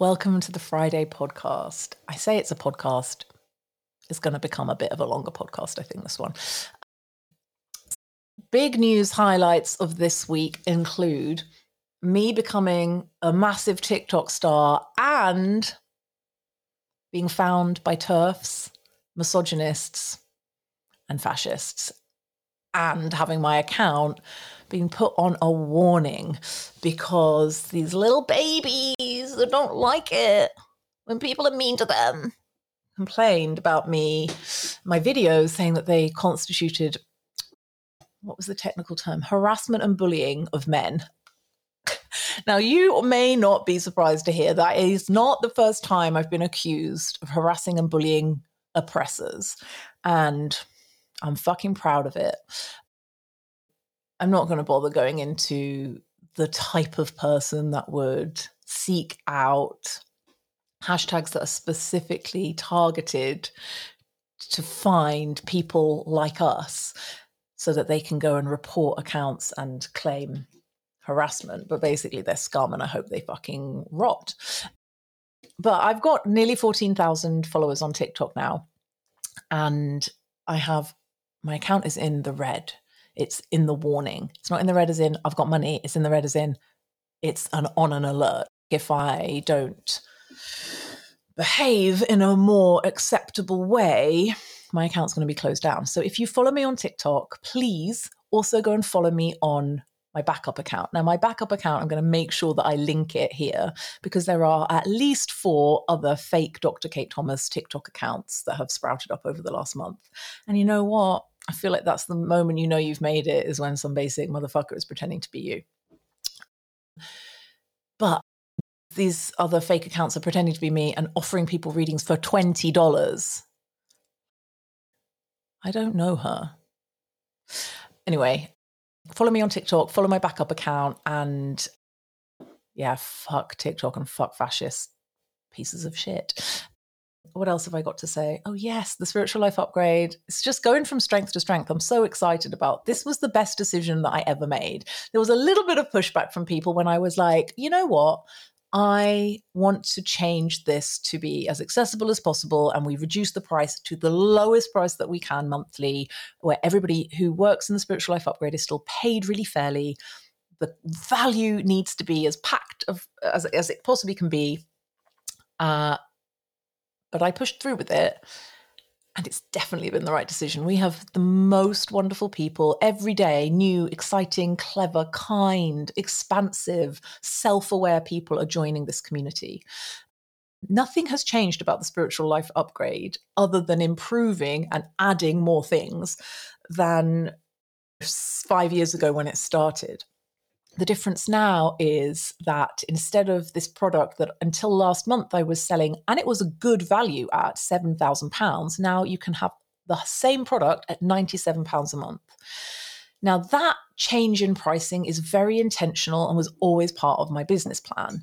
Welcome to the Friday podcast. I say it's a podcast. It's going to become a bit of a longer podcast, I think, this one. Big news highlights of this week include me becoming a massive TikTok star and being found by TERFs, misogynists, and fascists, and having my account being put on a warning because these little babies that don't like it when people are mean to them complained about me, my videos saying that they constituted what was the technical term? Harassment and bullying of men. Now, you may not be surprised to hear that is not the first time I've been accused of harassing and bullying oppressors. And I'm fucking proud of it. I'm not going to bother going into the type of person that would seek out hashtags that are specifically targeted to find people like us so that they can go and report accounts and claim harassment. But basically, they're scum and I hope they fucking rot. But I've got nearly 14,000 followers on TikTok now. And I have my account is in the red it's in the warning. It's not in the red as in I've got money. It's in the red as in it's an on an alert. If I don't behave in a more acceptable way, my account's going to be closed down. So if you follow me on TikTok, please also go and follow me on my backup account. Now, my backup account, I'm going to make sure that I link it here because there are at least four other fake Dr. Kate Thomas TikTok accounts that have sprouted up over the last month. And you know what? I feel like that's the moment you know you've made it is when some basic motherfucker is pretending to be you. But these other fake accounts are pretending to be me and offering people readings for $20. I don't know her. Anyway, follow me on TikTok, follow my backup account, and yeah, fuck TikTok and fuck fascist pieces of shit what else have I got to say? Oh, yes, the spiritual life upgrade. It's just going from strength to strength. I'm so excited about this. Was the best decision that I ever made. There was a little bit of pushback from people when I was like, you know what? I want to change this to be as accessible as possible. And we reduce the price to the lowest price that we can monthly, where everybody who works in the spiritual life upgrade is still paid really fairly. The value needs to be as packed of, as, as it possibly can be. Uh, but I pushed through with it. And it's definitely been the right decision. We have the most wonderful people every day, new, exciting, clever, kind, expansive, self aware people are joining this community. Nothing has changed about the spiritual life upgrade other than improving and adding more things than five years ago when it started. The difference now is that instead of this product that until last month I was selling, and it was a good value at £7,000, now you can have the same product at £97 a month. Now, that change in pricing is very intentional and was always part of my business plan.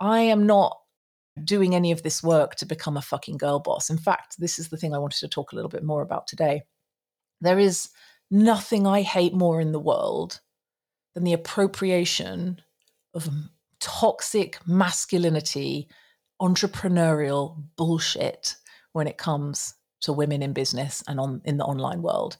I am not doing any of this work to become a fucking girl boss. In fact, this is the thing I wanted to talk a little bit more about today. There is nothing I hate more in the world than the appropriation of toxic masculinity, entrepreneurial bullshit when it comes to women in business and on in the online world.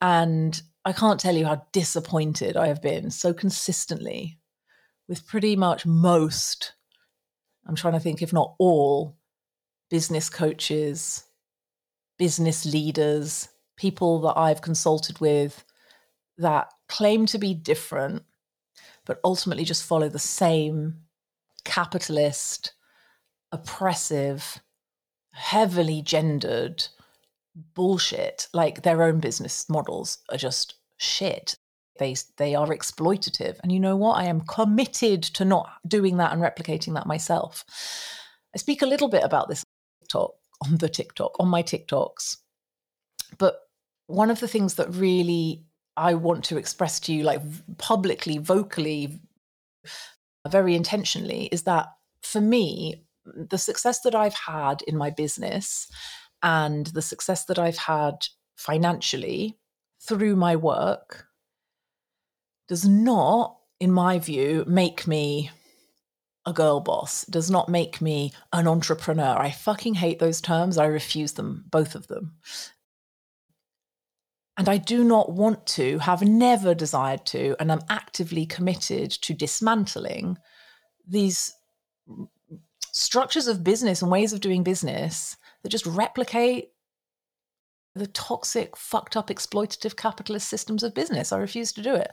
And I can't tell you how disappointed I have been so consistently with pretty much most, I'm trying to think, if not all, business coaches, business leaders, people that I've consulted with that claim to be different, but ultimately just follow the same capitalist, oppressive, heavily gendered bullshit. Like their own business models are just shit. They they are exploitative. And you know what? I am committed to not doing that and replicating that myself. I speak a little bit about this TikTok on the TikTok, on my TikToks. But one of the things that really I want to express to you, like publicly, vocally, very intentionally, is that for me, the success that I've had in my business and the success that I've had financially through my work does not, in my view, make me a girl boss, does not make me an entrepreneur. I fucking hate those terms. I refuse them, both of them. And I do not want to, have never desired to, and I'm actively committed to dismantling these structures of business and ways of doing business that just replicate the toxic, fucked up, exploitative capitalist systems of business. I refuse to do it.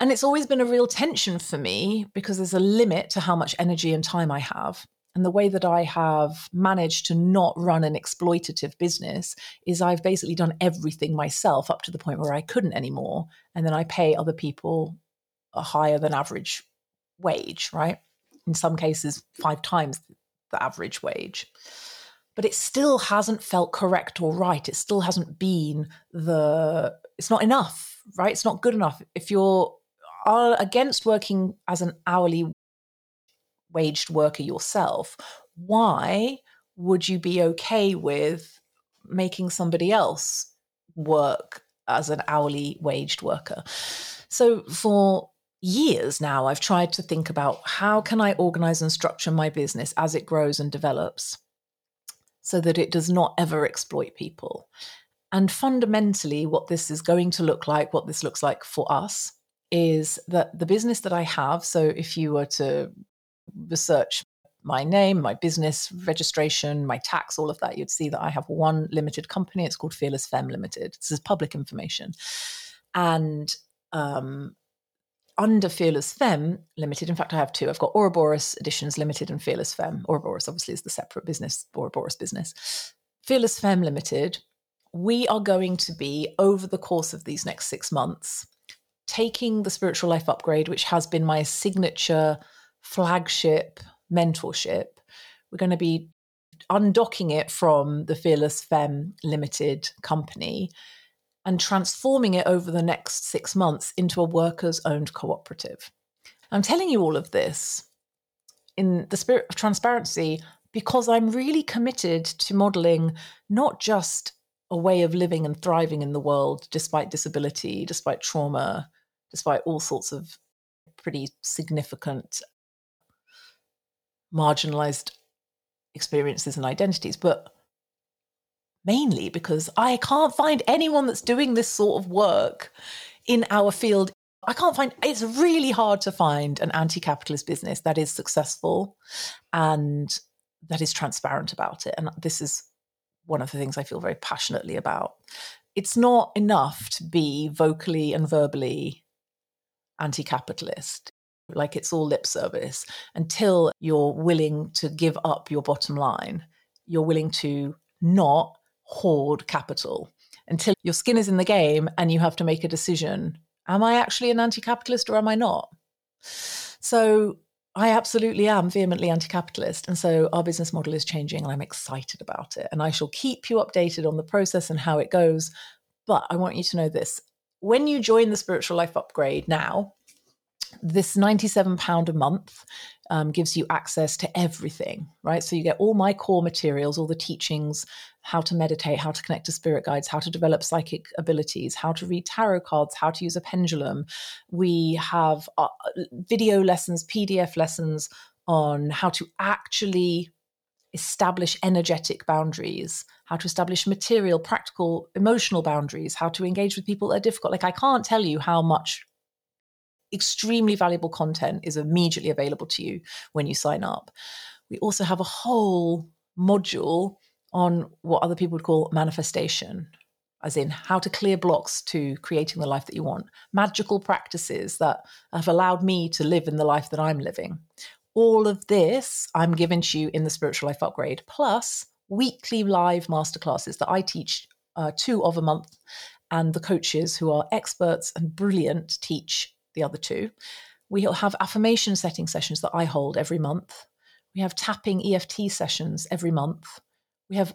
And it's always been a real tension for me because there's a limit to how much energy and time I have. And the way that I have managed to not run an exploitative business is I've basically done everything myself up to the point where I couldn't anymore. And then I pay other people a higher than average wage, right? In some cases, five times the average wage but it still hasn't felt correct or right. It still hasn't been the, it's not enough, right? It's not good enough. If you're uh, against working as an hourly waged worker yourself, why would you be okay with making somebody else work as an hourly waged worker? So for years now, I've tried to think about how can I organize and structure my business as it grows and develops so that it does not ever exploit people. And fundamentally, what this is going to look like, what this looks like for us, is that the business that I have, so if you were to research my name, my business registration, my tax, all of that, you'd see that I have one limited company. It's called Fearless Femme Limited. This is public information. And um, under Fearless Femme Limited, in fact, I have two. I've got Ouroboros Editions Limited and Fearless Femme. Ouroboros obviously is the separate business, Ouroboros business. Fearless Femme Limited, we are going to be, over the course of these next six months, taking the spiritual life upgrade, which has been my signature flagship mentorship. We're going to be undocking it from the Fearless Femme Limited company and transforming it over the next six months into a workers owned cooperative. I'm telling you all of this in the spirit of transparency because I'm really committed to modeling not just a way of living and thriving in the world despite disability, despite trauma, despite all sorts of pretty significant marginalized experiences and identities, but mainly because I can't find anyone that's doing this sort of work in our field. I can't find it's really hard to find an anti capitalist business that is successful and that is transparent about it. And this is one of the things I feel very passionately about. It's not enough to be vocally and verbally anti capitalist, like it's all lip service, until you're willing to give up your bottom line. You're willing to not hoard capital until your skin is in the game and you have to make a decision am I actually an anti capitalist or am I not? So I absolutely am vehemently anti capitalist. And so our business model is changing and I'm excited about it. And I shall keep you updated on the process and how it goes. But I want you to know this when you join the Spiritual Life Upgrade now, this £97 a month um, gives you access to everything, right? So you get all my core materials, all the teachings, how to meditate, how to connect to spirit guides, how to develop psychic abilities, how to read tarot cards, how to use a pendulum. We have uh, video lessons, PDF lessons on how to actually establish energetic boundaries, how to establish material, practical, emotional boundaries, how to engage with people that are difficult. Like, I can't tell you how much extremely valuable content is immediately available to you when you sign up. We also have a whole module on what other people would call manifestation, as in how to clear blocks to creating the life that you want, magical practices that have allowed me to live in the life that I'm living. All of this I'm giving to you in the Spiritual Life Upgrade, plus weekly live masterclasses that I teach uh, two of a month, and the coaches who are experts and brilliant teach the other two. We'll have affirmation setting sessions that I hold every month. We have tapping EFT sessions every month. We have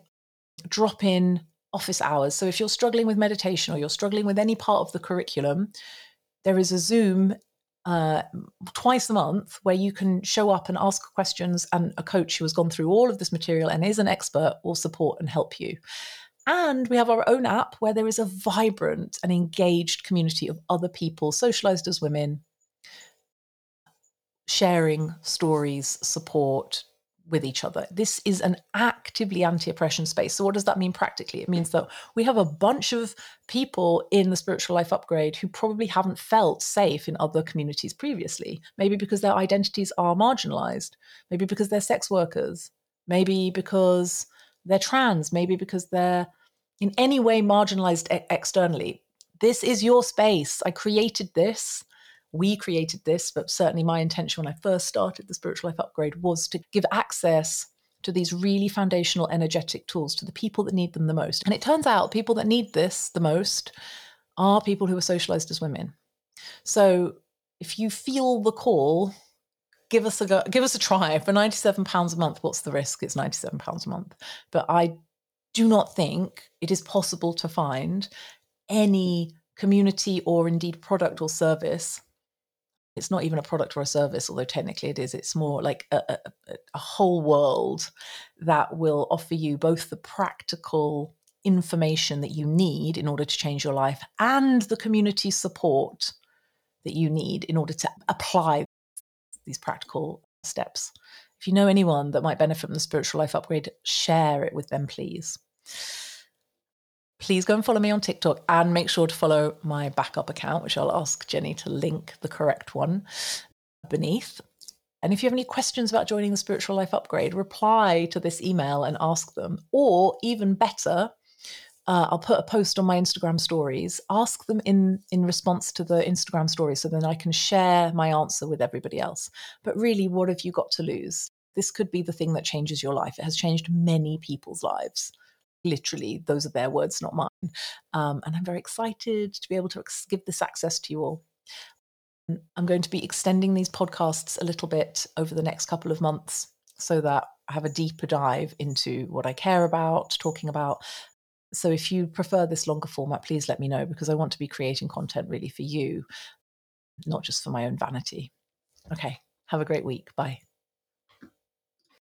drop in office hours. So if you're struggling with meditation or you're struggling with any part of the curriculum, there is a Zoom uh, twice a month where you can show up and ask questions, and a coach who has gone through all of this material and is an expert will support and help you. And we have our own app where there is a vibrant and engaged community of other people, socialized as women, sharing stories, support, with each other. This is an actively anti oppression space. So, what does that mean practically? It means that we have a bunch of people in the spiritual life upgrade who probably haven't felt safe in other communities previously. Maybe because their identities are marginalized, maybe because they're sex workers, maybe because they're trans, maybe because they're in any way marginalized externally. This is your space. I created this we created this, but certainly my intention when I first started the Spiritual Life Upgrade was to give access to these really foundational energetic tools to the people that need them the most. And it turns out people that need this the most are people who are socialized as women. So if you feel the call, give us a go, give us a try for 97 pounds a month. What's the risk? It's 97 pounds a month. But I do not think it is possible to find any community or indeed product or service it's not even a product or a service, although technically it is. It's more like a, a, a whole world that will offer you both the practical information that you need in order to change your life and the community support that you need in order to apply these practical steps. If you know anyone that might benefit from the spiritual life upgrade, share it with them, please please go and follow me on TikTok and make sure to follow my backup account, which I'll ask Jenny to link the correct one beneath. And if you have any questions about joining the Spiritual Life Upgrade, reply to this email and ask them. Or even better, uh, I'll put a post on my Instagram stories. Ask them in in response to the Instagram story, so then I can share my answer with everybody else. But really, what have you got to lose? This could be the thing that changes your life. It has changed many people's lives literally those are their words not mine. Um, and i'm very excited to be able to ex- give this access to you all. I'm going to be extending these podcasts a little bit over the next couple of months so that i have a deeper dive into what i care about talking about. So if you prefer this longer format please let me know because i want to be creating content really for you not just for my own vanity. Okay have a great week. Bye